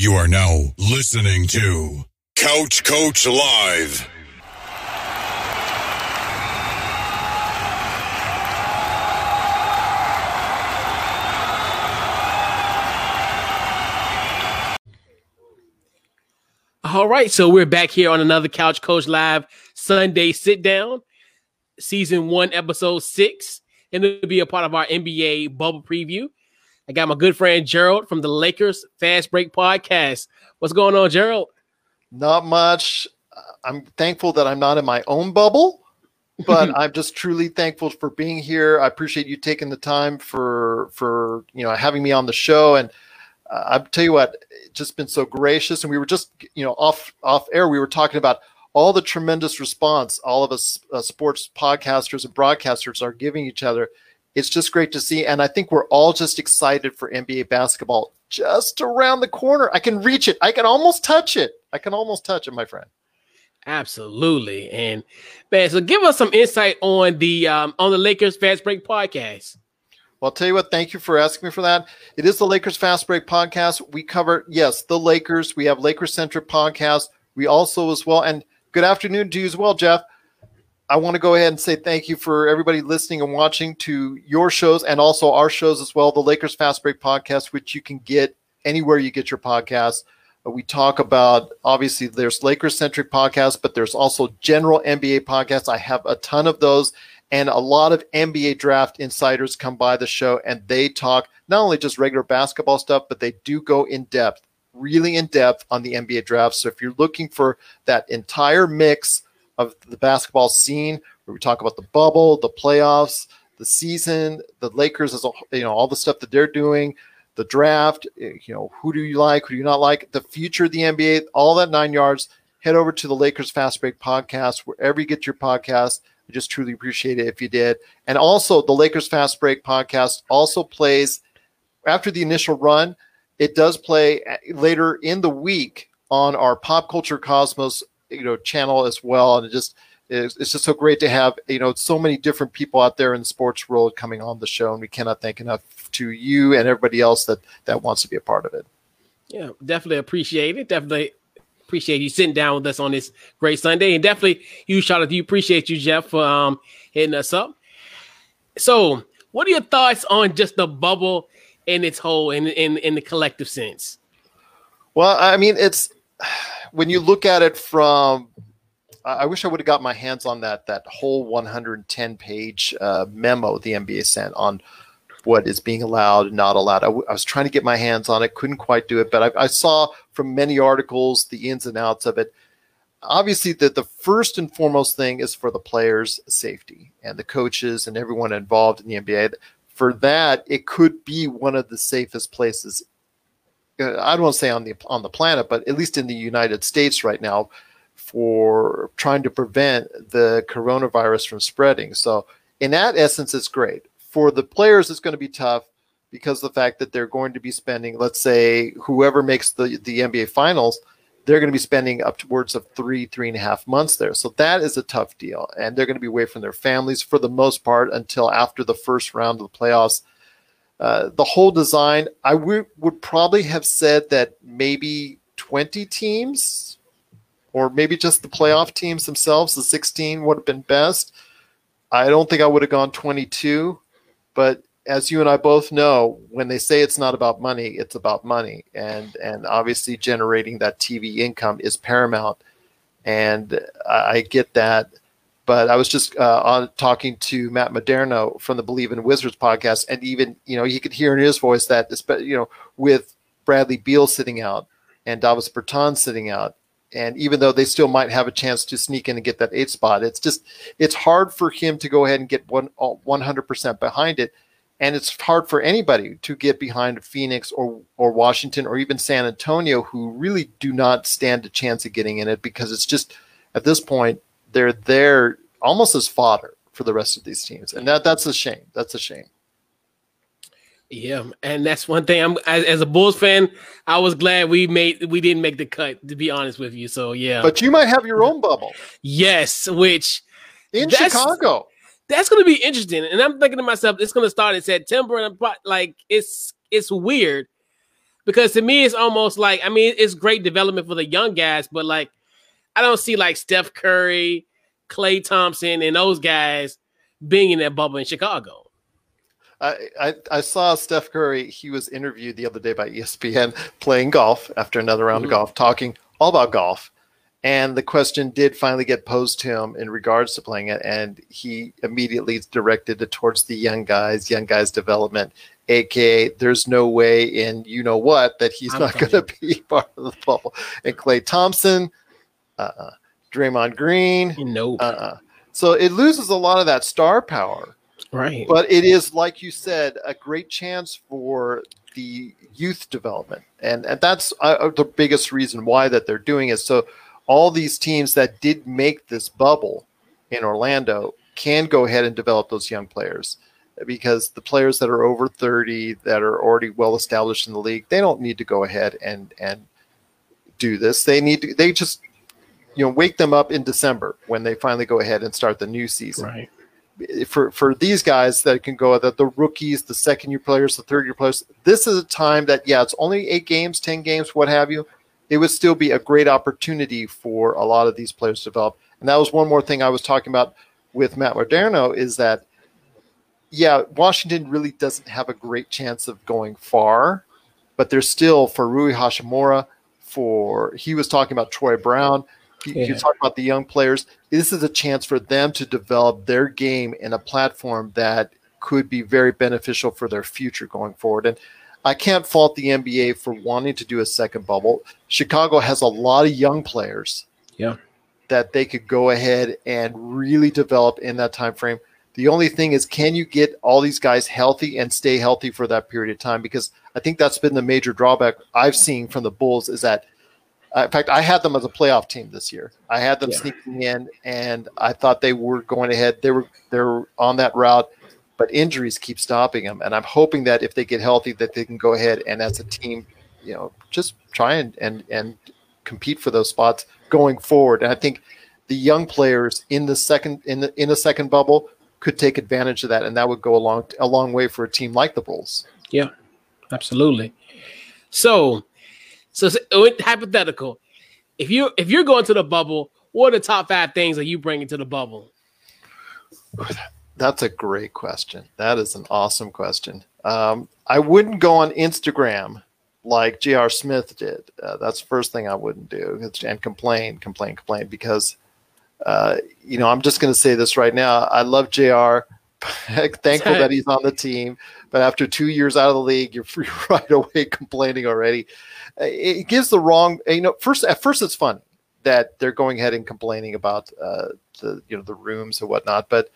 You are now listening to Couch Coach Live. All right, so we're back here on another Couch Coach Live Sunday sit down, season one, episode six, and it'll be a part of our NBA bubble preview. I got my good friend Gerald from the Lakers Fast Break Podcast. What's going on, Gerald? Not much. I'm thankful that I'm not in my own bubble, but I'm just truly thankful for being here. I appreciate you taking the time for for you know having me on the show and uh, I'll tell you what, just been so gracious. And we were just, you know, off off air, we were talking about all the tremendous response all of us uh, sports podcasters and broadcasters are giving each other. It's just great to see, and I think we're all just excited for NBA basketball just around the corner. I can reach it. I can almost touch it. I can almost touch it, my friend. Absolutely, and man, so give us some insight on the um, on the Lakers Fast Break podcast. Well, I'll tell you what, thank you for asking me for that. It is the Lakers Fast Break podcast. We cover, yes, the Lakers. We have Lakers centric podcast. We also, as well, and good afternoon to you as well, Jeff. I want to go ahead and say thank you for everybody listening and watching to your shows and also our shows as well, the Lakers Fast Break podcast, which you can get anywhere you get your podcasts. Uh, we talk about obviously there's Lakers centric podcasts, but there's also general NBA podcasts. I have a ton of those and a lot of NBA draft insiders come by the show and they talk not only just regular basketball stuff, but they do go in depth, really in depth on the NBA draft. So if you're looking for that entire mix of the basketball scene, where we talk about the bubble, the playoffs, the season, the Lakers as a you know all the stuff that they're doing, the draft, eh, you know who do you like, who do you not like, the future of the NBA, all that nine yards. Head over to the Lakers Fast Break podcast wherever you get your podcast. I just truly appreciate it if you did. And also, the Lakers Fast Break podcast also plays after the initial run. It does play eh, later in the week on our Pop Culture Cosmos, you know, channel as well. And it just it's, it's just so great to have you know so many different people out there in the sports world coming on the show, and we cannot thank enough to you and everybody else that that wants to be a part of it. Yeah, definitely appreciate it. Definitely appreciate you sitting down with us on this great Sunday, and definitely huge shout out to you. Appreciate you, Jeff, for um, hitting us up. So, what are your thoughts on just the bubble in its whole, in in in the collective sense? Well, I mean, it's when you look at it from. I wish I would have got my hands on that that whole 110 page uh, memo the NBA sent on what is being allowed and not allowed. I, w- I was trying to get my hands on it, couldn't quite do it, but I, I saw from many articles the ins and outs of it. Obviously, the, the first and foremost thing is for the players' safety and the coaches and everyone involved in the NBA. For that, it could be one of the safest places. Uh, I don't want to say on the on the planet, but at least in the United States right now, for trying to prevent the coronavirus from spreading. So, in that essence, it's great for the players, it's going to be tough because the fact that they're going to be spending, let's say, whoever makes the, the NBA finals, they're going to be spending upwards of three, three and a half months there. So that is a tough deal. And they're going to be away from their families for the most part until after the first round of the playoffs. Uh, the whole design, I w- would probably have said that maybe 20 teams or maybe just the playoff teams themselves, the 16 would have been best. I don't think I would have gone 22. But as you and I both know, when they say it's not about money, it's about money, and and obviously generating that TV income is paramount. And I get that, but I was just uh, on talking to Matt Modderno from the Bleav in Wizards podcast, and even you know he could hear in his voice that you know with Bradley Beal sitting out and Davis Bertans sitting out, and even though they still might have a chance to sneak in and get that eight spot, it's just it's hard for him to go ahead and get one 100% behind it, and it's hard for anybody to get behind Phoenix or or Washington or even San Antonio, who really do not stand a chance of getting in it because it's just at this point they're there almost as fodder for the rest of these teams, and that that's a shame. That's a shame. Yeah, and that's one thing. I'm as, as, a Bulls fan, I was glad we made we didn't make the cut. To be honest with you, so yeah. But you might have your own bubble. yes, which in Chicago. That's going to be interesting, and I'm thinking to myself, it's going to start in September, and I'm like, it's it's weird because to me it's almost like I mean it's great development for the young guys, but like I don't see like Steph Curry, Klay Thompson, and those guys being in that bubble in Chicago. I, I, I saw Steph Curry. He was interviewed the other day by ESPN playing golf after another round mm-hmm. of golf, talking all about golf. And the question did finally get posed to him in regards to playing it. And he immediately directed it towards the young guys, young guys development, aka there's no way in you know what that he's I'm not going to be part of the bubble. And Clay Thompson, uh, uh Draymond Green, nope. Uh, so it loses a lot of that star power. Right. But it is, like you said, a great chance for the youth development. And, and that's uh, the biggest reason why that they're doing it. So all these teams that did make this bubble in Orlando can go ahead and develop those young players because the players that are over 30 that are already well established in the league they don't need to go ahead and and do this they need to they just you know wake them up in december when they finally go ahead and start the new season. Right. For for these guys that can go that the rookies the second year players the third year players this is a time that yeah it's only eight games ten games what have you. It would still be a great opportunity for a lot of these players to develop. And that was one more thing i was talking about with matt moderno is that yeah, Washington really doesn't have a great chance of going far, but there's still for Rui Hachimura, for he was talking about Troy Brown, yeah. was talking about the young players. This is a chance for them to develop their game in a platform that could be very beneficial for their future going forward. And I can't fault the NBA for wanting to do a second bubble. Chicago has a lot of young players. Yeah. That they could go ahead and really develop in that time frame. The only thing is, can you get all these guys healthy and stay healthy for that period of time? Because I think that's been the major drawback I've seen from the Bulls is that, uh, in fact, I had them as a playoff team this year. I had them yeah. sneaking in, and I thought they were going ahead. They were they're on that route, but injuries keep stopping them. And I'm hoping that if they get healthy, that they can go ahead and as a team, you know, just try and and and compete for those spots going forward. And I think the young players in the second in the in the second bubble could take advantage of that, and that would go a long a long way for a team like the Bulls. Yeah, absolutely. So, so, so hypothetical, if you if you're going to the bubble, what are the top five things that you bringing to the bubble? That's a great question. That is an awesome question. Um, I wouldn't go on Instagram like J.R. Smith did. Uh, that's the first thing I wouldn't do and complain, complain, complain because uh, you know, I'm just going to say this right now. I love JR. Thankful that he's on the team, but after two years out of the league, you're free right away complaining already. It gives the wrong. You know, first at first it's fun that they're going ahead and complaining about uh, the you know the rooms and whatnot, but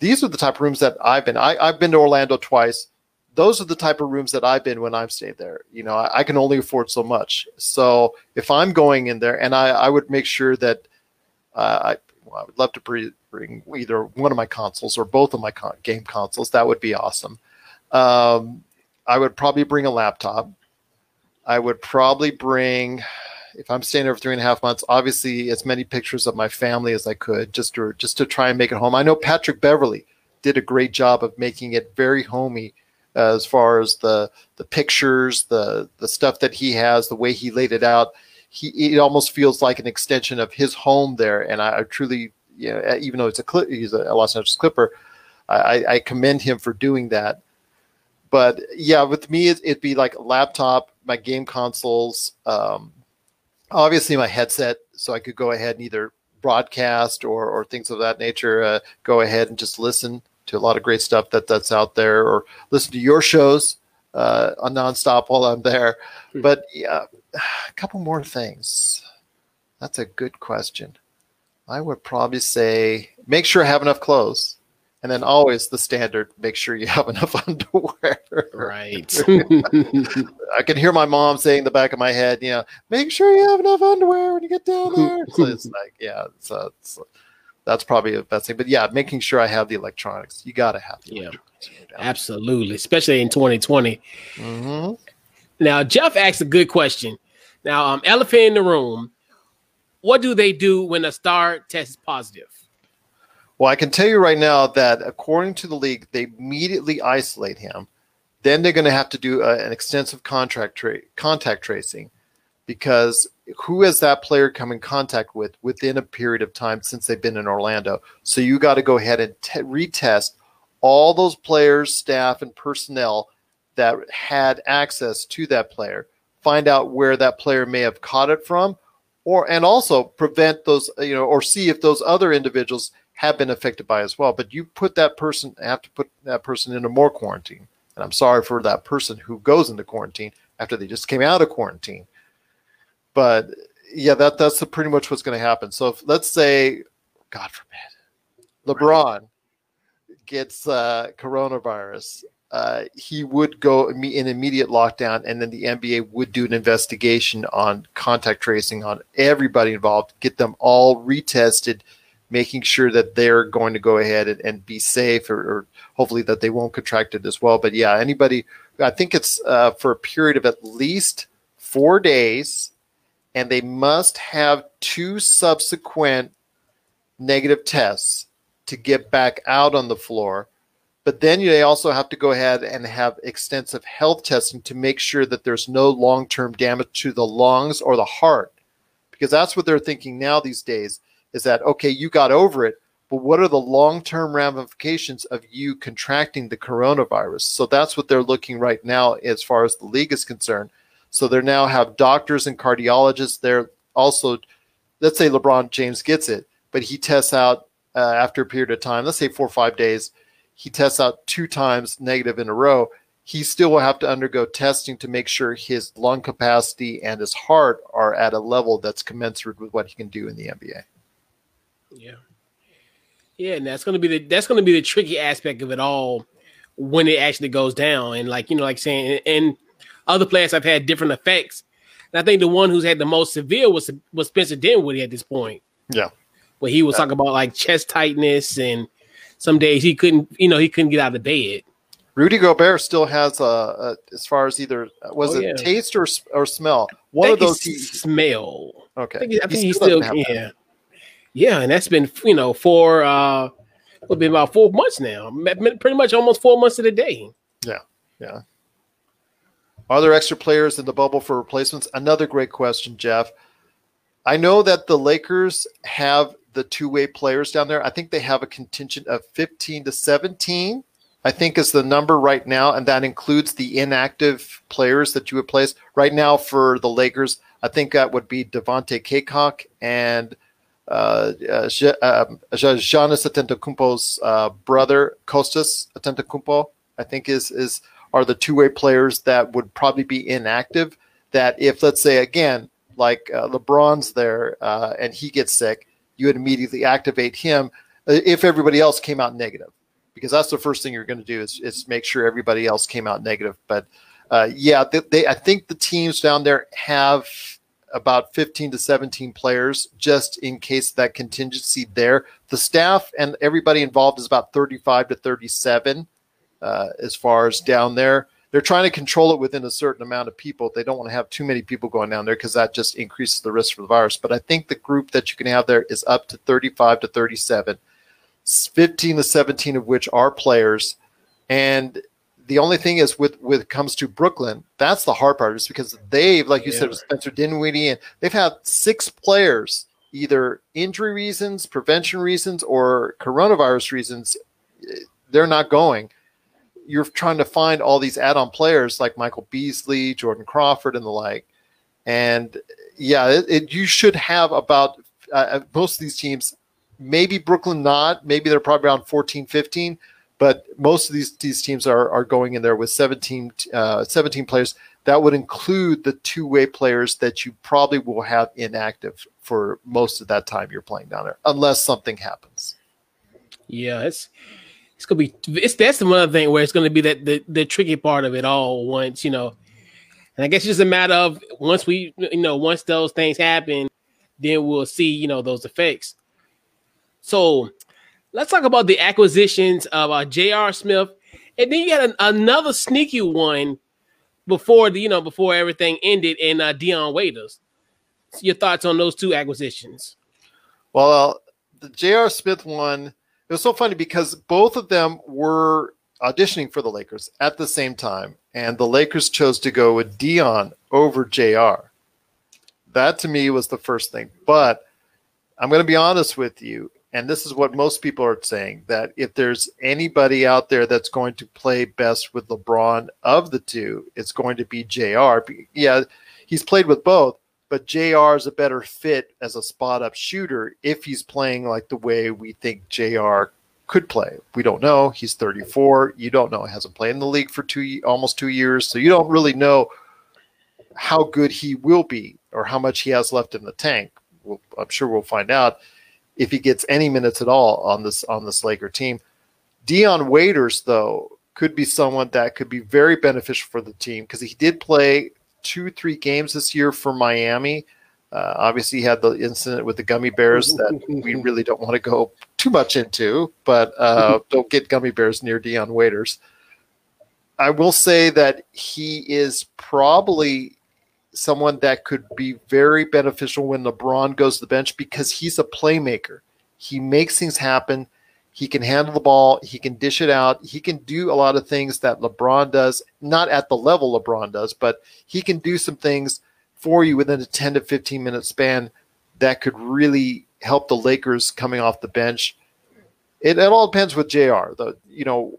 these are the type of rooms that I've been. I, I've been to Orlando twice. Those are the type of rooms that I've been when I've stayed there. You know, I, I can only afford so much. So if I'm going in there, and I, I would make sure that uh, I, well, I would love to bring either one of my consoles or both of my con- game consoles. That would be awesome. Um, I would probably bring a laptop. I would probably bring, if I'm staying over three and a half months, obviously as many pictures of my family as I could, just to just to try and make it home. I know Patrick Beverley did a great job of making it very homey uh, as far as the the pictures, the the stuff that he has, the way he laid it out he it almost feels like an extension of his home there. And I, I truly, you know, even though it's a he's a Los Angeles Clipper, I, I commend him for doing that. But yeah, with me, it, would be like a laptop, my game consoles, um, obviously my headset, so I could go ahead and either broadcast or, or things of that nature. Uh, go ahead and just listen to a lot of great stuff that that's out there, or listen to your shows uh, on nonstop while I'm there. Hmm. But yeah, a couple more things. That's a good question. I would probably say make sure I have enough clothes. And then always the standard, make sure you have enough underwear. Right. I can hear my mom saying in the back of my head, you know, make sure you have enough underwear when you get down there. so it's like, yeah, so it's, that's probably the best thing. But yeah, making sure I have the electronics. You got to have the yeah, absolutely, especially in 2020. Mm-hmm. Now, Jeff asked a good question. Now, um, elephant in the room. What do they do when a star tests positive? Well, I can tell you right now that according to the league, they immediately isolate him. Then they're going to have to do uh, an extensive contract tra- contact tracing because who has that player come in contact with within a period of time since they've been in Orlando? So you got to go ahead and retest all those players, staff, and personnel that had access to that player, find out where that player may have caught it from, or and also prevent those, you know, or see if those other individuals have been affected by as well. But you put that person have to put that person into more quarantine. And I'm sorry for that person who goes into quarantine after they just came out of quarantine. But yeah, that that's pretty much what's going to happen. So if, let's say, God forbid, LeBron gets uh, coronavirus, uh, he would go in immediate lockdown, and then the NBA would do an investigation on contact tracing on everybody involved, get them all retested making sure that they're going to go ahead and, and be safe or, or, hopefully that they won't contract it as well. But yeah, anybody, I think it's uh, for a period of at least four days, and they must have two subsequent negative tests to get back out on the floor. But then they also have to go ahead and have extensive health testing to make sure that there's no long term damage to the lungs or the heart. Because that's what they're thinking now these days is that okay, you got over it, but what are the long-term ramifications of you contracting the coronavirus? So that's what they're looking right now as far as the league is concerned. So they now have doctors and cardiologists. They're also, let's say LeBron James gets it, but he tests out uh, after a period of time, let's say four or five days, he tests out two times negative in a row. He still will have to undergo testing to make sure his lung capacity and his heart are at a level that's commensurate with what he can do in the NBA. Yeah. Yeah, and that's gonna be the that's gonna be the tricky aspect of it all when it actually goes down. And like you know, like saying and other players have had different effects. And I think the one who's had the most severe was was Spencer Dinwiddie at this point. Yeah. Where he was yeah. talking about like chest tightness and some days he couldn't, you know, he couldn't get out of bed. Rudy Gobert still has a, a as far as either was oh, it yeah. taste or or smell. One of those he, smell. Okay, I think, I think he, still, still yeah. Yeah, and that's been you know for uh, it's been about four months now. Pretty much almost four months of the day. Yeah, yeah. Are there extra players in the bubble for replacements? Another great question, Jeff. I know that the Lakers have the two-way players down there. I think they have a contingent of 15 to 17. I think is the number right now, and that includes the inactive players that you would place right now for the Lakers. I think that would be Devontae Cacok and uh, uh, Giannis Antetokounmpo's uh, brother Kostas Antetokounmpo, I think is is are the two way players that would probably be inactive. That if let's say again, like uh, LeBron's there uh, and he gets sick, you would immediately activate him uh, if everybody else came out negative, because that's the first thing you're going to do is, is make sure everybody else came out negative. But uh, yeah, they, they I think the teams down there have about 15 to 17 players just in case that contingency there. The staff and everybody involved is about 35 to 37 uh, as far as down there. They're trying to control it within a certain amount of people. They don't want to have too many people going down there because that just increases the risk for the virus. But I think the group that you can have there is up to 35 to 37, 15 to 17 of which are players. And the only thing is with with comes to Brooklyn, that's the hard part is because they've, like you yeah. said, Spencer Dinwiddie, and they've had six players, either injury reasons, prevention reasons, or coronavirus reasons, they're not going. You're trying to find all these add-on players like Michael Beasley, Jordan Crawford, and the like. And yeah, it, it, you should have about uh, uh most of these teams. Maybe Brooklyn not. Maybe they're probably around 14, 15 but most of these these teams are are going in there with 17, uh, 17 players. That would include the two way players that you probably will have inactive for most of that time you're playing down there, unless something happens. Yeah, it's it's gonna be it's that's the one thing where it's gonna be that the, the tricky part of it all once you know, and I guess it's just a matter of once we you know once those things happen, then we'll see you know those effects. So let's talk about the acquisitions of uh, J.R. Smith, and then you had an, another sneaky one before the you know before everything ended in uh, Dion Waiters. Your thoughts on those two acquisitions? Well, uh, the J.R. Smith one. It was so funny because both of them were auditioning for the Lakers at the same time, and the Lakers chose to go with Dion over JR. That to me was the first thing. But I'm going to be honest with you, and this is what most people are saying that if there's anybody out there that's going to play best with LeBron of the two, it's going to be JR. Yeah, he's played with both, but JR is a better fit as a spot up shooter if he's playing like the way we think JR could play. We don't know. He's 34. You don't know. He hasn't played in the league for two almost two years, so you don't really know how good he will be or how much he has left in the tank. We'll, I'm sure we'll find out if he gets any minutes at all on this on this Laker team. Dion Waiters, though, could be someone that could be very beneficial for the team because he did play two, three games this year for Miami. Uh, obviously, he had the incident with the gummy bears that we really don't want to go too much into, but uh, don't get gummy bears near Dion Waiters. I will say that he is probably someone that could be very beneficial when LeBron goes to the bench because he's a playmaker. He makes things happen. He can handle the ball. He can dish it out. He can do a lot of things that LeBron does, not at the level LeBron does, but he can do some things for you within a 10 to 15 minute span that could really help the Lakers coming off the bench. It, it all depends with JR. The, you know,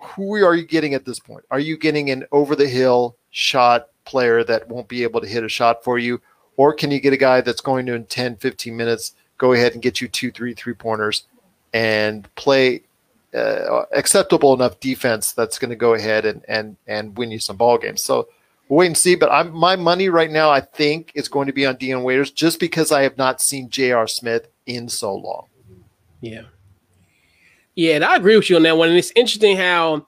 who are you getting at this point? Are you getting an over the hill shot player that won't be able to hit a shot for you? Or can you get a guy that's going to in 10, 15 minutes go ahead and get you two, three, three pointers and play uh, acceptable enough defense that's going to go ahead and, and, and win you some ball games. So we'll wait and see. But I'm, my money right now, I think, is going to be on Dion Waiters just because I have not seen J.R. Smith in so long. Yeah. Yeah, and I agree with you on that one. And it's interesting how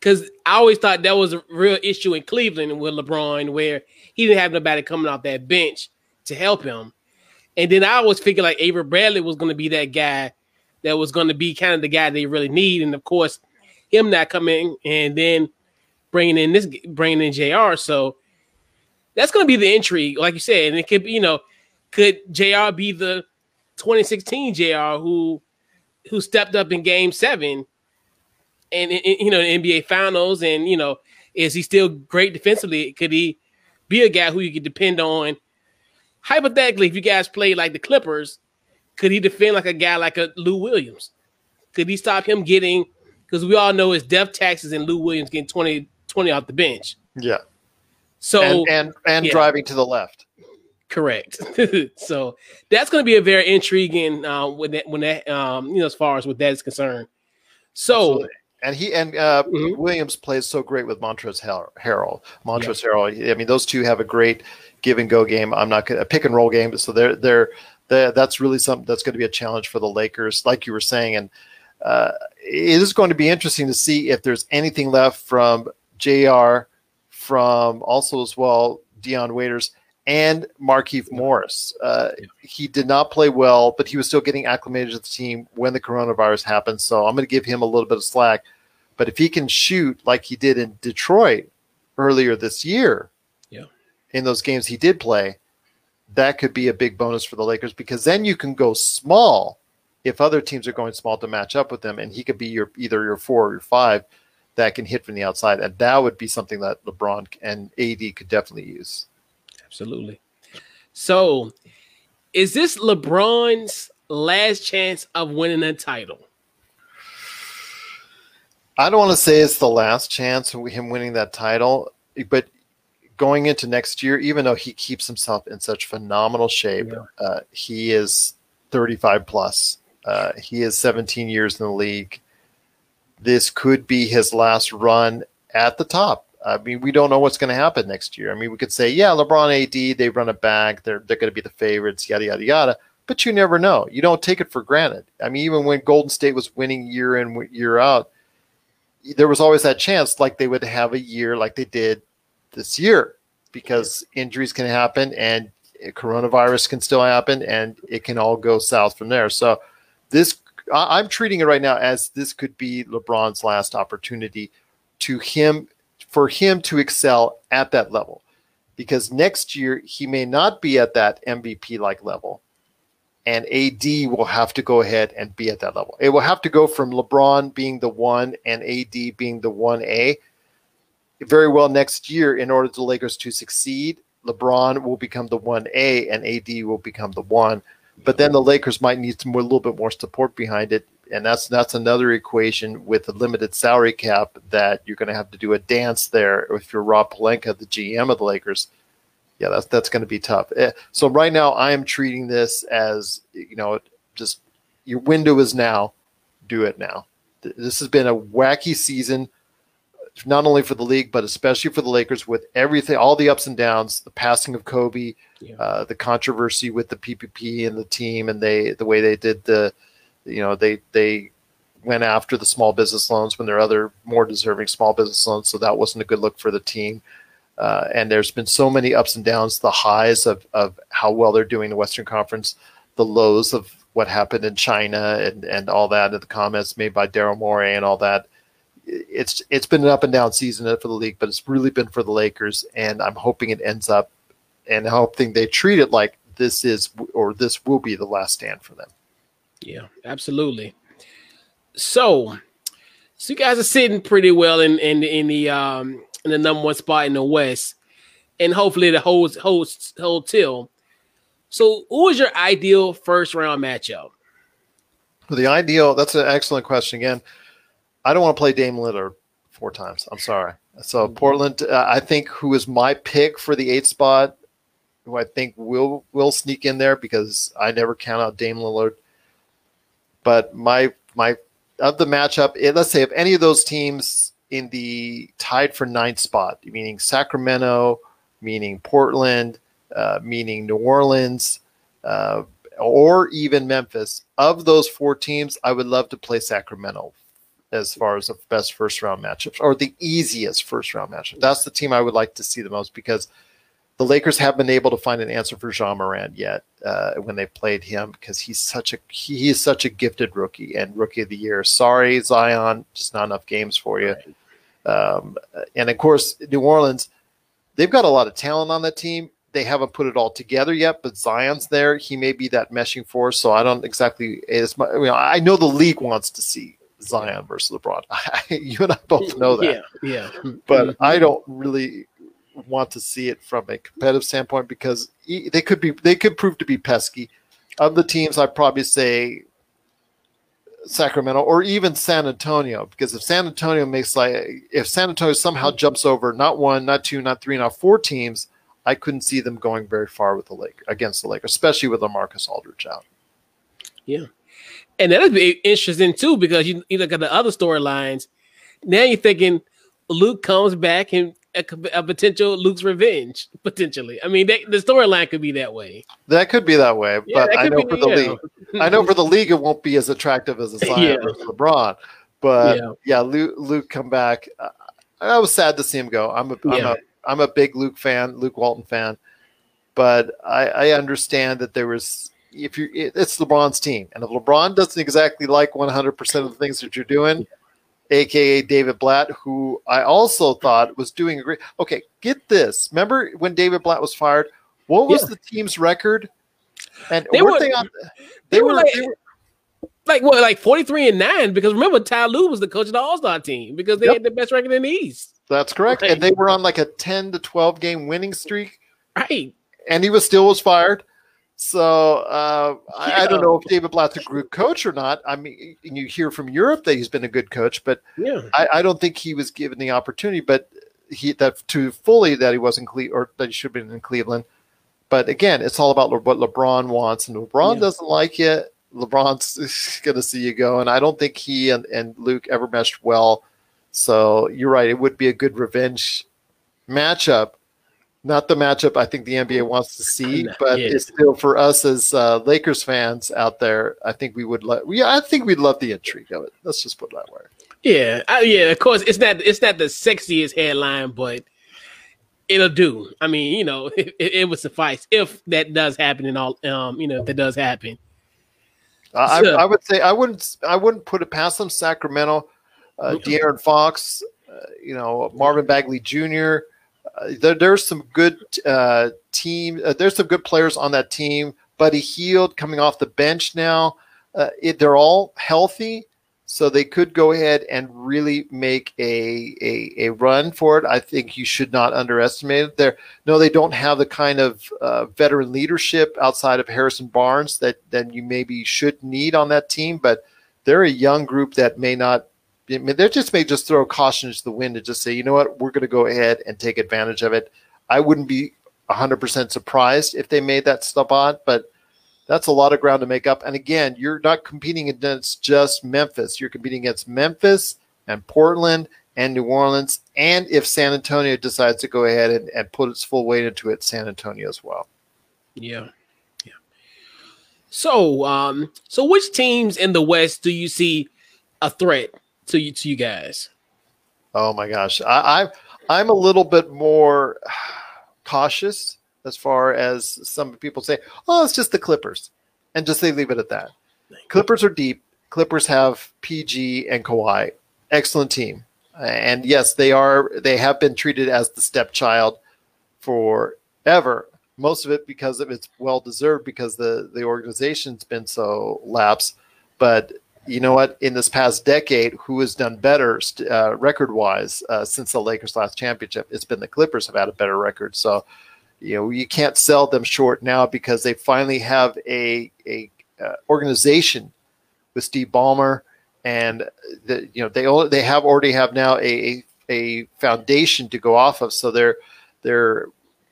because I always thought that was a real issue in Cleveland with LeBron, where he didn't have nobody coming off that bench to help him. And then I always figured like Avery Bradley was going to be that guy that was going to be kind of the guy they really need. And of course, him not coming and then bringing in this, bringing in JR. So that's going to be the intrigue, like you said. And it could be, you know, could JR be the 2016 JR who who stepped up in game seven and you know the NBA Finals, and you know is he still great defensively? Could he be a guy who you could depend on? Hypothetically, if you guys play like the Clippers, could he defend like a guy like a Lou Williams? Could he stop him getting? Because we all know his death taxes and Lou Williams getting 20, 20 off the bench. Yeah. So and and, and yeah. driving to the left. Correct. so that's going to be a very intriguing uh, when that when that um, you know as far as what that is concerned. So Absolutely. And he and uh, mm-hmm. Williams plays so great with Montrezl Harrell. Montrezl yeah. Harrell. I mean, those two have a great give and go game. I'm not gonna, a pick and roll game, so they're they're, they're that's really something that's going to be a challenge for the Lakers, like you were saying. And uh, it is going to be interesting to see if there's anything left from JR From also as well Dion Waiters and Markieff Morris. Uh, he did not play well, but he was still getting acclimated to the team when the coronavirus happened. So I'm going to give him a little bit of slack. But if he can shoot like he did in Detroit earlier this year, yeah, in those games he did play, that could be a big bonus for the Lakers because then you can go small if other teams are going small to match up with them, and he could be your either your four or your five that can hit from the outside, and that would be something that LeBron and AD could definitely use. Absolutely. So, is this LeBron's last chance of winning a title? I don't want to say it's the last chance of him winning that title, but going into next year, even though he keeps himself in such phenomenal shape, yeah. uh, he is 35 plus. Uh, he is 17 years in the league. This could be his last run at the top. I mean, we don't know what's going to happen next year. I mean, we could say, yeah, LeBron AD, they run it back. They're, they're going to be the favorites, yada, yada, yada. But you never know. You don't take it for granted. I mean, even when Golden State was winning year in, year out, there was always that chance like they would have a year like they did this year because injuries can happen and coronavirus can still happen and it can all go south from there. So this I'm treating it right now as this could be LeBron's last opportunity to him for him to excel at that level because next year he may not be at that MVP like level. and AD will have to go ahead and be at that level. It will have to go from LeBron being the one and AD being the one A. Very well next year, in order for the Lakers to succeed, LeBron will become the one A and AD will become the one. But then the Lakers might need some more, a little bit more support behind it, and that's that's another equation with a limited salary cap that you're going to have to do a dance there if you're Rob Pelinka, the GM of the Lakers yeah, that's that's going to be tough. Eh, so right now, I am treating this as you know, just your window is now. Do it now. This has been a wacky season, not only for the league but especially for the Lakers with everything, all the ups and downs, the passing of Kobe, yeah. uh, the controversy with the PPP and the team, and they the way they did the, you know, they they went after the small business loans when there are other more deserving small business loans, so that wasn't a good look for the team. Uh, and there's been so many ups and downs, the highs of, of how well they're doing the Western Conference, the lows of what happened in China and, and all that, and the comments made by Daryl Morey and all that. It's it's been an up and down season for the league, but it's really been for the Lakers, and I'm hoping it ends up, and hoping they treat it like this is or this will be the last stand for them. Yeah, absolutely. So, so you guys are sitting pretty well in in in the um in the number one spot in the West, and hopefully the holds holds whole till. So, who is your ideal first round matchup? Well, the ideal that's an excellent question. Again, I don't want to play Dame Lillard four times. I'm sorry. So mm-hmm. Portland, uh, I think who is my pick for the eighth spot, who I think will will sneak in there because I never count out Dame Lillard. But my my of the matchup, it, let's say if any of those teams in the tied for ninth spot, meaning Sacramento, meaning Portland, uh, meaning New Orleans, uh, or even Memphis. Of those four teams, I would love to play Sacramento as far as the best first round matchups or the easiest first round matchup. That's the team I would like to see the most because the Lakers have been able to find an answer for Ja Morant yet uh, when they played him because he's such a he is such a gifted rookie and rookie of the year. Sorry, Zion, just not enough games for you. Right. Um, and of course, New Orleans, they've got a lot of talent on that team. They haven't put it all together yet, but Zion's there. He may be that meshing force. So I don't exactly. As much, you know, I know the league wants to see Zion versus LeBron. you and I both know that. Yeah, yeah. But. I don't really want to see it from a competitive standpoint because they could be they could prove to be pesky. Of the teams, I'd probably say Sacramento or even San Antonio because if San Antonio makes like if San Antonio somehow jumps over not one, not two, not three, not four teams, I couldn't see them going very far with the Lake against the Lake, especially with LaMarcus Aldridge out. Yeah, and that'd be interesting too because you, you look at the other storylines. Now you're thinking Luke comes back and a, a, potential Luke's revenge potentially. I mean, they, the storyline could be that way. That could be that way, yeah, but I know for the league, I know for the league, it won't be as attractive as a Zion yeah. versus LeBron. But yeah, yeah Luke, Luke come back. Uh, I was sad to see him go. I'm a, I'm a I'm a big Luke fan, Luke Walton fan, but I, I understand that there was if you it's LeBron's team, and if LeBron doesn't exactly like 100 percent of the things that you're doing aka David Blatt, who I also thought was doing a great. Okay, get this. Remember when David Blatt was fired? What was yeah. the team's record? And they were, they, on, they, they were, like, they were like what, like forty three and nine? Because remember, Ty Lue was the coach of the All Star team because they yep. had the best record in the East. That's correct, right. and they were on like a ten to twelve game winning streak. Right, and he was still was fired. So uh, I, I, don't know if David Blatt's a good coach or not. I mean, you hear from Europe that he's been a good coach, but yeah. I, I don't think he was given the opportunity. But he that to fully that he wasn't Cle- or that he should have been in Cleveland. But again, it's all about what LeBron wants, and LeBron yeah. doesn't like it. LeBron's going to see you go, and I don't think he and, and Luke ever meshed well. So you're right; it would be a good revenge matchup not the matchup I think the NBA wants to see, but yeah. it's still for us as uh, Lakers fans out there. I think we would love. Yeah, I think we'd love the intrigue of it. Let's just put it that way. Yeah, uh, yeah. Of course, it's not it's not the sexiest headline, but it'll do. I mean, you know, it, it would suffice if that does happen and all. Um, you know, if that does happen. Uh, so, I, I, would say I wouldn't I wouldn't put it past them. Sacramento, uh, De'Aaron Fox, uh, you know, Marvin Bagley Jr there, there's some good uh, team. Uh, there's some good players on that team. Buddy Hield coming off the bench now. Uh, it, they're all healthy, so they could go ahead and really make a, a, a run for it. I think you should not underestimate it. There, no, they don't have the kind of uh, veteran leadership outside of Harrison Barnes that that you maybe should need on that team, but they're a young group that may not. I mean, they just may just throw caution to the wind and just say, you know what, we're going to go ahead and take advantage of it. I wouldn't be 100% surprised if they made that spot, but that's a lot of ground to make up. And again, you're not competing against just Memphis. You're competing against Memphis and Portland and New Orleans. And if San Antonio decides to go ahead and, and put its full weight into it, San Antonio as well. Yeah. Yeah. So, um, so which teams in the West do you see a threat to you to you guys? Oh my gosh. I, I I'm a little bit more cautious as far as some people say, oh, it's just the Clippers, and just they leave it at that. Clippers are deep. Clippers have PG and Kawhi, excellent team, and yes, they are. They have been treated as the stepchild forever. Most of it because of it's well deserved because the the organization's been so lapse. But you know what? In this past decade, who has done better uh, record wise uh, since the Lakers last championship? It's been the Clippers have had a better record. So you know you can't sell them short now because they finally have a a uh, organization with Steve Ballmer and the, you know they only, they have already have now a a foundation to go off of so they're they're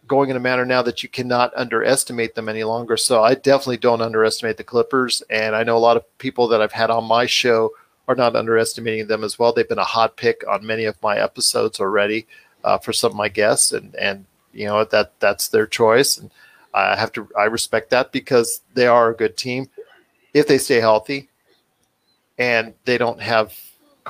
going in a manner now that you cannot underestimate them any longer. So I definitely don't underestimate the Clippers. And I know a lot of people that I've had on my show are not underestimating them as well. They've been a hot pick on many of my episodes already uh, for some of my guests. And and you know that that's their choice, and I have to I respect that because they are a good team. If they stay healthy, and they don't have.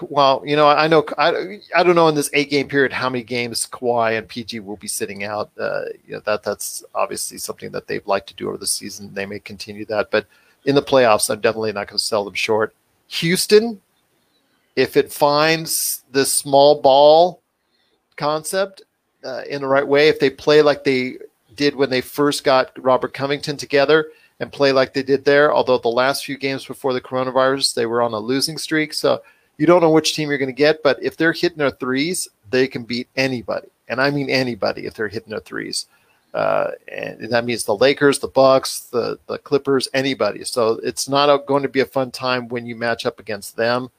Well, you know, I know I, I don't know in this eight game period how many games Kawhi and PG will be sitting out. Uh, you know that that's obviously something that they'd like to do over the season. They may continue that, but in the playoffs, I'm definitely not going to sell them short. Houston, if it finds the small ball concept, uh, in the right way, if they play like they did when they first got Robert Covington together and play like they did there, although the last few games before the coronavirus, they were on a losing streak. So you don't know which team you're going to get, but if they're hitting their threes, they can beat anybody. And I mean anybody if they're hitting their threes. Uh, and that means the Lakers, the Bucks, the the Clippers, anybody. So it's not a, going to be a fun time when you match up against them.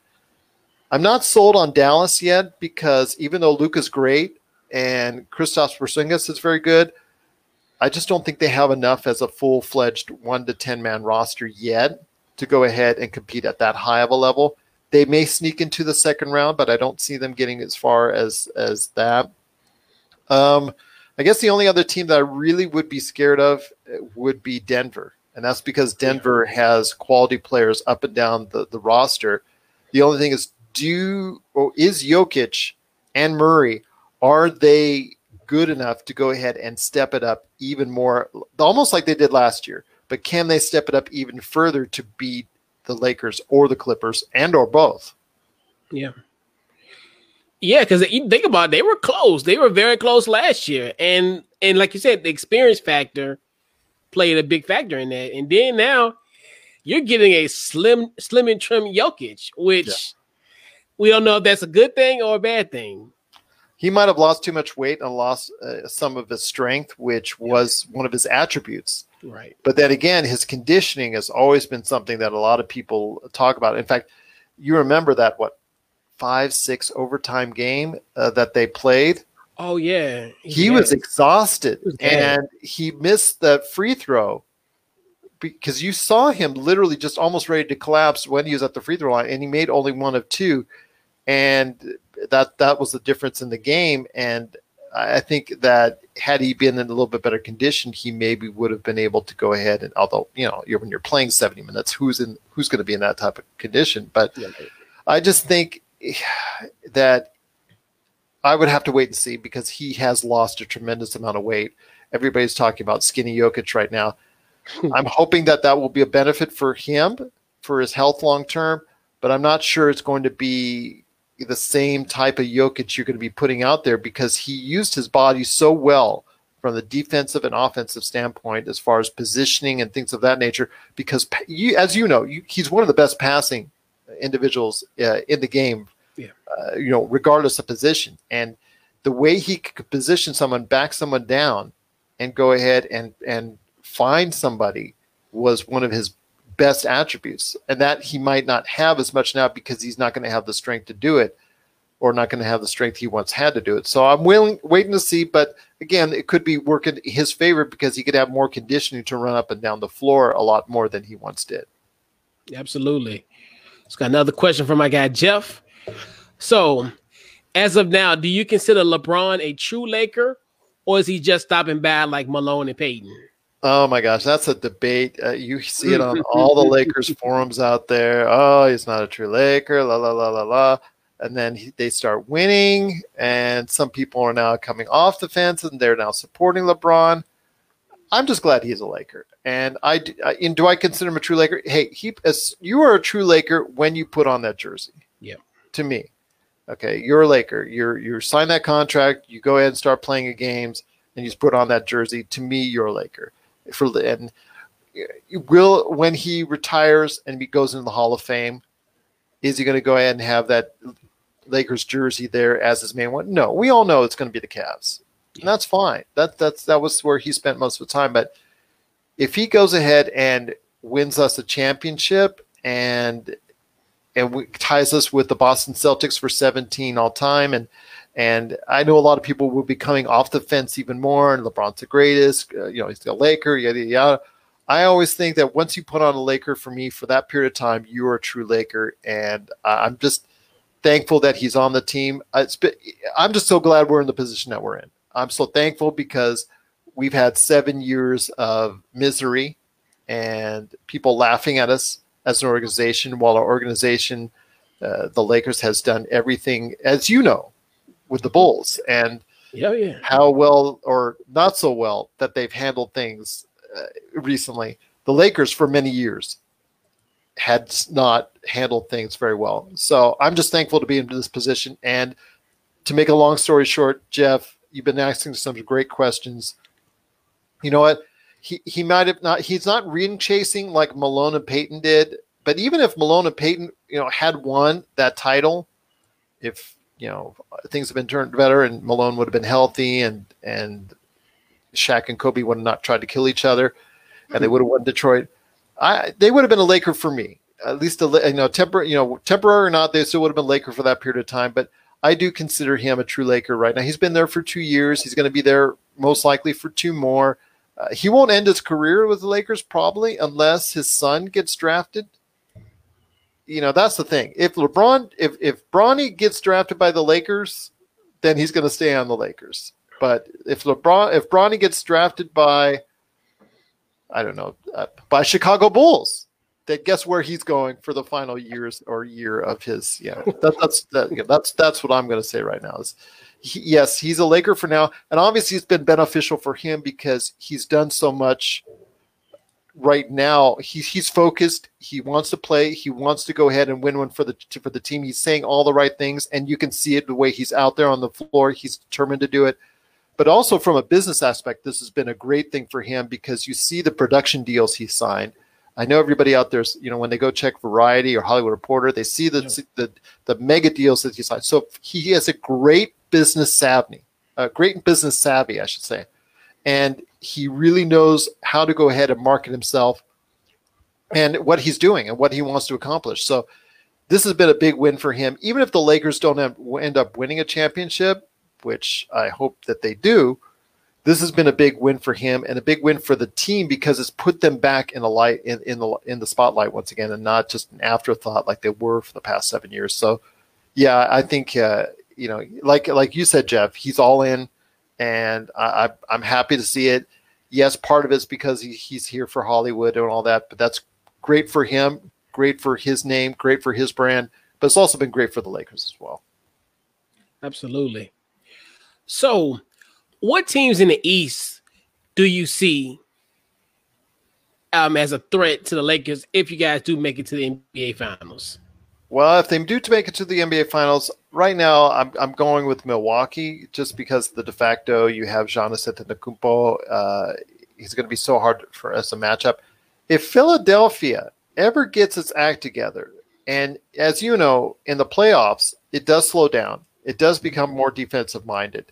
I'm not sold on Dallas yet because even though Luka's great, and Kristaps Porzingis is very good. I just don't think they have enough as a full fledged one to 10 man roster yet to go ahead and compete at that high of a level. They may sneak into the second round, but I don't see them getting as far as as that. Um, I guess the only other team that I really would be scared of uh, would be Denver, and that's because Denver has quality players up and down the, the roster. The only thing is, do or is Jokic and Murray are they good enough to go ahead and step it up even more, almost like they did last year? But can they step it up even further to beat the Lakers or the Clippers and or both? Yeah. Yeah, because you think about it, they were close. They were very close last year, and and like you said, the experience factor played a big factor in that. And then now you're getting a slim, slim and trim Jokic, which yeah. we don't know if that's a good thing or a bad thing he might have lost too much weight and lost uh, some of his strength, which was one of his attributes. Right. But then again, his conditioning has always been something that a lot of people talk about. In fact, you remember that what five, six overtime game uh, that they played. Oh yeah, he, was exhausted and he missed the free throw because you saw him literally just almost ready to collapse when he was at the free throw line, and he made only one of two. And that that was the difference in the game. And I think that had he been in a little bit better condition, he maybe would have been able to go ahead and although you know you're, when you're playing 70 minutes, who's in who's going to be in that type of condition? But yeah. I just think that I would have to wait and see because he has lost a tremendous amount of weight. Everybody's talking about skinny Jokic right now. I'm hoping that that will be a benefit for him for his health long term, but I'm not sure it's going to be the same type of Jokic you're going to be putting out there because he used his body so well from the defensive and offensive standpoint as far as positioning and things of that nature. Because you, as you know, you, he's one of the best passing individuals uh, in the game. Yeah. Uh, you know, regardless of position, and the way he could position someone, back someone down, and go ahead and and find somebody was one of his best attributes, and that he might not have as much now because he's not going to have the strength to do it or not going to have the strength he once had to do it. So I'm willing waiting to see, but again, it could be working his favor because he could have more conditioning to run up and down the floor a lot more than he once did. Absolutely. It's got another question from my guy Jeff. So, as of now, do you consider LeBron a true Laker, or is he just stopping by like Malone and Payton? Oh my gosh, that's a debate. Uh, you see it on all the Lakers forums out there. Oh, he's not a true Laker. La la la la la and then he, they start winning, and some people are now coming off the fence and they're now supporting LeBron. I'm just glad he's a Laker, and I, I and do I consider him a true Laker? Hey, he as you are a true Laker when you put on that jersey. Yeah, to me, okay, you're a Laker. You're you sign that contract. You go ahead and start playing games, and you put on that jersey. To me, you're a Laker. For and you will when he retires and he goes into the Hall of Fame, is he going to go ahead and have that Lakers jersey there as his main one. No, we all know it's going to be the Cavs, and that's fine. That that's that was where he spent most of the time. But if he goes ahead and wins us a championship and and we, ties us with the Boston Celtics for 17 all time, and and I know a lot of people will be coming off the fence even more. And LeBron's the greatest, uh, you know, he's the Laker, yada yada. I always think that once you put on a Laker for me for that period of time, you are a true Laker, and I'm just thankful that he's on the team. Been, I'm just so glad we're in the position that we're in. I'm so thankful because we've had seven years of misery and people laughing at us as an organization, while our organization, uh, the Lakers, has done everything, as you know, with the Bulls and yeah, yeah. how well or not so well that they've handled things uh, recently. The Lakers, for many years, had not handled things very well. So I'm just thankful to be in this position. And to make a long story short, Jeff, you've been asking some great questions. You know what? He he might have not. He's not ring chasing like Malone and Payton did. But even if Malone and Payton, you know, had won that title, if you know things have been turned better and Malone would have been healthy and and Shaq and Kobe would have not tried to kill each other, and they would have won Detroit I they would have been a Laker for me. At least a you know tempor you know temporary or not, they still would have been Laker for that period of time. But I do consider him a true Laker right now. He's been there for two years. He's going to be there most likely for two more. Uh, he won't end his career with the Lakers probably unless his son gets drafted. You know that's the thing. If LeBron, if if Bronny gets drafted by the Lakers, then he's going to stay on the Lakers. But if LeBron, if Bronny gets drafted by I don't know, uh, by Chicago Bulls. That guess where he's going for the final years or year of his. Yeah, that, that's that, yeah, that's that's what I'm going to say right now. Is he, yes, he's a Laker for now, and obviously it's been beneficial for him because he's done so much. Right now, he's he's focused. He wants to play. He wants to go ahead and win one for the for the team. He's saying all the right things, and you can see it the way he's out there on the floor. He's determined to do it but also from a business aspect, this has been a great thing for him because you see the production deals he signed. I know everybody out there's, you know, when they go check Variety or Hollywood Reporter, they see the yeah. the, the mega deals that he signed. So he has a great business savvy, a great business savvy, I should say, and he really knows how to go ahead and market himself and what he's doing and what he wants to accomplish. So this has been a big win for him. Even if the Lakers don't end up winning a championship, which I hope that they do, this has been a big win for him and a big win for the team because it's put them back in the light in, in the in the spotlight once again and not just an afterthought like they were for the past seven years. So, yeah, I think uh, you know, like like you said, Jeff, he's all in, and I, am happy to see it. Yes, part of it's because he, he's here for Hollywood and all that, but that's great for him, great for his name, great for his brand, but it's also been great for the Lakers as well. Absolutely. So, what teams in the East do you see um, as a threat to the Lakers if you guys do make it to the NBA Finals? Well, if they do to make it to the NBA Finals, right now I'm, I'm going with Milwaukee just because the de facto you have Giannis Antetokounmpo. Uh, he's going to be so hard for us a matchup. If Philadelphia ever gets its act together, and as you know, in the playoffs, it does slow down. It does become more defensive minded,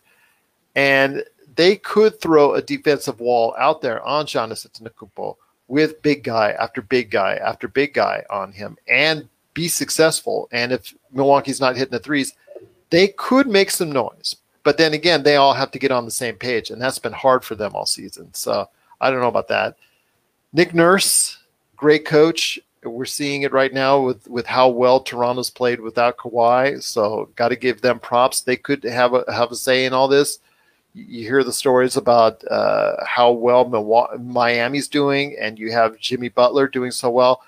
and they could throw a defensive wall out there on Giannis Antetokounmpo with big guy after big guy after big guy on him, and be successful. And if Milwaukee's not hitting the threes, they could make some noise. But then again, they all have to get on the same page, and that's been hard for them all season. So I don't know about that. Nick Nurse, great coach. We're seeing it right now with, with how well Toronto's played without Kawhi. So got to give them props. They could have a have a say in all this. You hear the stories about uh, how well Miami's doing, and you have Jimmy Butler doing so well.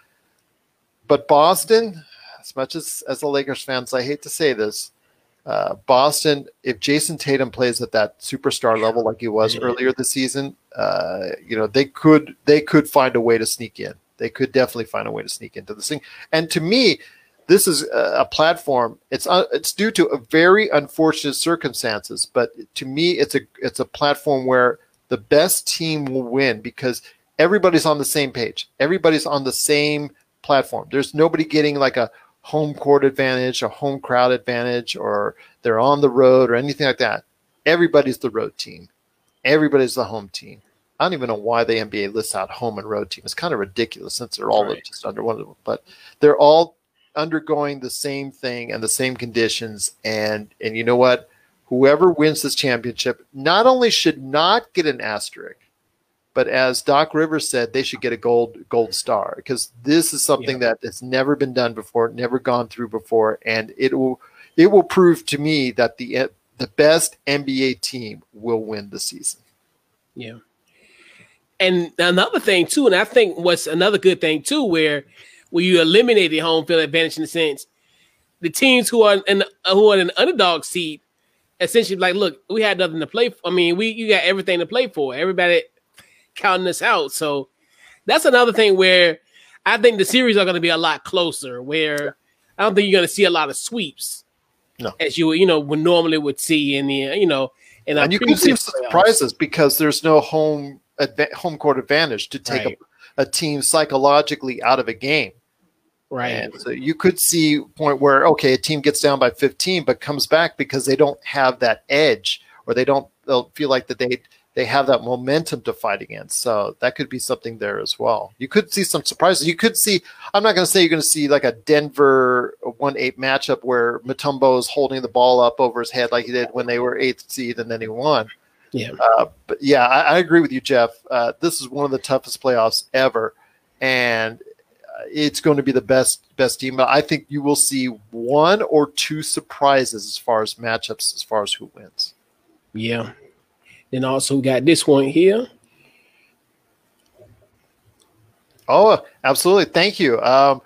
But Boston, as much as as the Lakers fans, I hate to say this, uh, Boston, if Jayson Tatum plays at that superstar level like he was mm-hmm. earlier this season, uh, you know they could they could find a way to sneak in. They could definitely find a way to sneak into this thing. And to me, this is a, a platform. It's uh, it's due to a very unfortunate circumstances, but to me, it's a it's a platform where the best team will win because everybody's on the same page. Everybody's on the same platform. There's nobody getting like a home court advantage, a home crowd advantage, or they're on the road or anything like that. Everybody's the road team. Everybody's the home team. I don't even know why the NBA lists out home and road team. It's kind of ridiculous since they're all right. just under one of them. But they're all undergoing the same thing and the same conditions. And and you know what? Whoever wins this championship not only should not get an asterisk, but as Doc Rivers said, they should get a gold gold star because this is something yeah. that has never been done before, never gone through before, and it will it will prove to me that the the best NBA team will win the season. Yeah. And another thing too, and I think what's another good thing too, where where you eliminate the home field advantage in the sense the teams who are in who are in an underdog seat essentially like, look, we had nothing to play for. I mean, we you got everything to play for. Everybody counting us out. So that's another thing where I think the series are going to be a lot closer. Where I don't think you're going to see a lot of sweeps, no. as you you know would normally would see in the you know. In and you can see surprises because there's no home home court advantage to take right. a, a team psychologically out of a game. Right. And so you could see point where okay, a team gets down by 15 but comes back because they don't have that edge or they don't they'll feel like that they they have that momentum to fight against. So that could be something there as well. You could see some surprises. You could see, I'm not going to say you're going to see like a Denver 1 8 matchup where Mutombo is holding the ball up over his head like he did when they were eighth seed and then he won. Yeah. Uh, but yeah, I, I, agree with you, Jeff. Uh, this is one of the toughest playoffs ever. And uh, it's going to be the best best team. But I think you will see one or two surprises as far as matchups, as far as who wins. Yeah, then also got this one here. Oh, absolutely. Thank you. Um,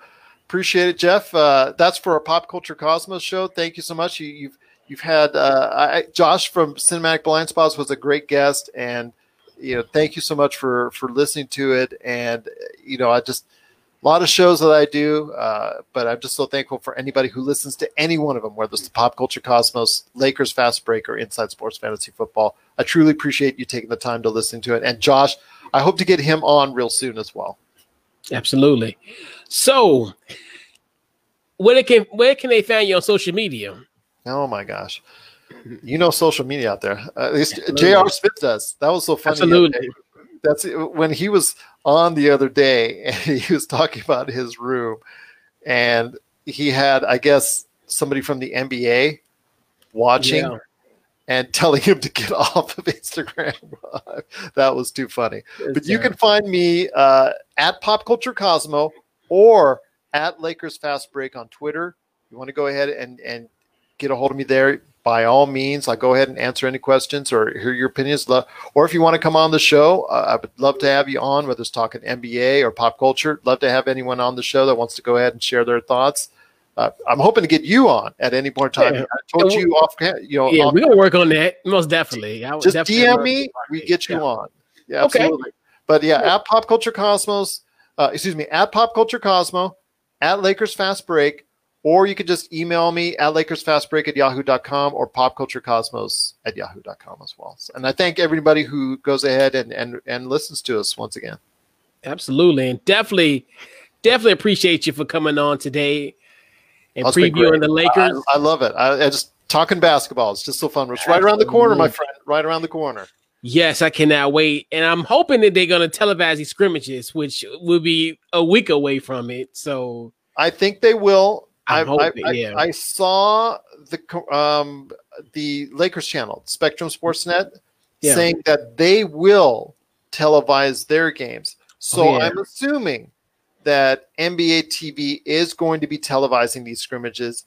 appreciate it, Jeff. Uh, that's for our Pop Culture Cosmos show. Thank you so much. You, have you've, you've had uh, I, Josh from Cinematic Blind Spots was a great guest, and you know, thank you so much for for listening to it. And you know, I just a lot of shows that I do, uh, but I'm just so thankful for anybody who listens to any one of them, whether it's the Pop Culture Cosmos, Lakers Fast Break, or Inside Sports Fantasy Football. I truly appreciate you taking the time to listen to it. And Josh, I hope to get him on real soon as well. Absolutely. So, where can where can they find you on social media? Oh my gosh, you know social media out there. At least J.R. Smith does. That was so funny. Absolutely. That's when he was on the other day and he was talking about his room and he had i guess somebody from the nba watching yeah. and telling him to get off of instagram. That was too funny. It's but you can find me uh, at pop culture cosmo or at lakers fast break on twitter. You want to go ahead and and get a hold of me there by all means, I'll go ahead and answer any questions or hear your opinions. Or if you want to come on the show, uh, I would love to have you on, whether it's talking NBA or pop culture. Love to have anyone on the show that wants to go ahead and share their thoughts. Uh, I'm hoping to get you on at any more time. Yeah. I told you off, you know. Yeah, we're gonna work on that most definitely. just definitely DM me, we get you yeah. on. Yeah, absolutely. Okay. But yeah, at Pop Culture Cosmos, uh, excuse me, at Pop Culture Cosmo, at Lakers Fast Break, or you could just email me at LakersFastBreak at yahoo.com or popculturecosmos at yahoo.com as well. And I thank everybody who goes ahead and, and, and listens to us once again. Absolutely. And definitely, definitely appreciate you for coming on today and oh, previewing the Lakers. I, I love it. I, I, just talking basketball. It's just so fun. It's right around the corner, my friend. Right around the corner. Yes, I cannot wait. And I'm hoping that they're going to televise these scrimmages, which will be a week away from it. So I think they will. I, I, I, yeah. I, saw the um, the Lakers channel, Spectrum Sportsnet, yeah. saying that they will televise their games. So oh, yeah. I'm assuming that NBA TV is going to be televising these scrimmages.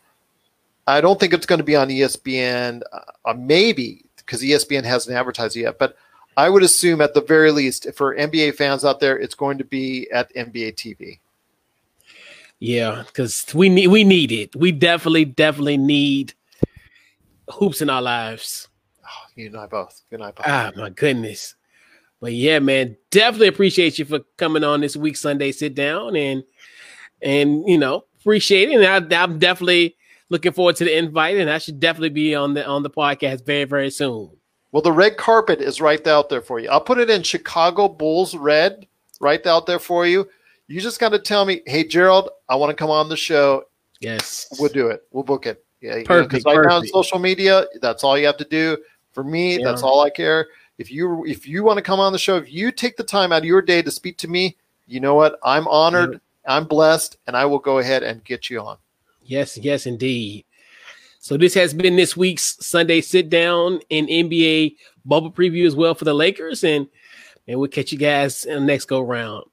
I don't think it's going to be on ESPN. Uh, maybe because ESPN hasn't advertised yet. But I would assume at the very least, for NBA fans out there, it's going to be at NBA TV. Yeah, because we need we need it. We definitely, definitely need hoops in our lives. Oh, you and I both. You and I both. Ah, my goodness. But yeah, man, definitely appreciate you for coming on this week Sunday sit down and and you know appreciate it. And I, I'm definitely looking forward to the invite, and I should definitely be on the on the podcast very very soon. Well, the red carpet is right out there for you. I'll put it in Chicago Bulls red right out there for you. You just got to tell me, hey Gerald, I want to come on the show. Yes, we'll do it. We'll book it. Yeah, perfect. You know, right now on social media, that's all you have to do. For me, yeah. that's all I care. If you if you want to come on the show, if you take the time out of your day to speak to me, you know what? I'm honored. Yeah. I'm blessed, and I will go ahead and get you on. Yes, yes, indeed. So this has been this week's Sunday sit down and NBA bubble preview as well for the Lakers, and and we'll catch you guys in the next go round.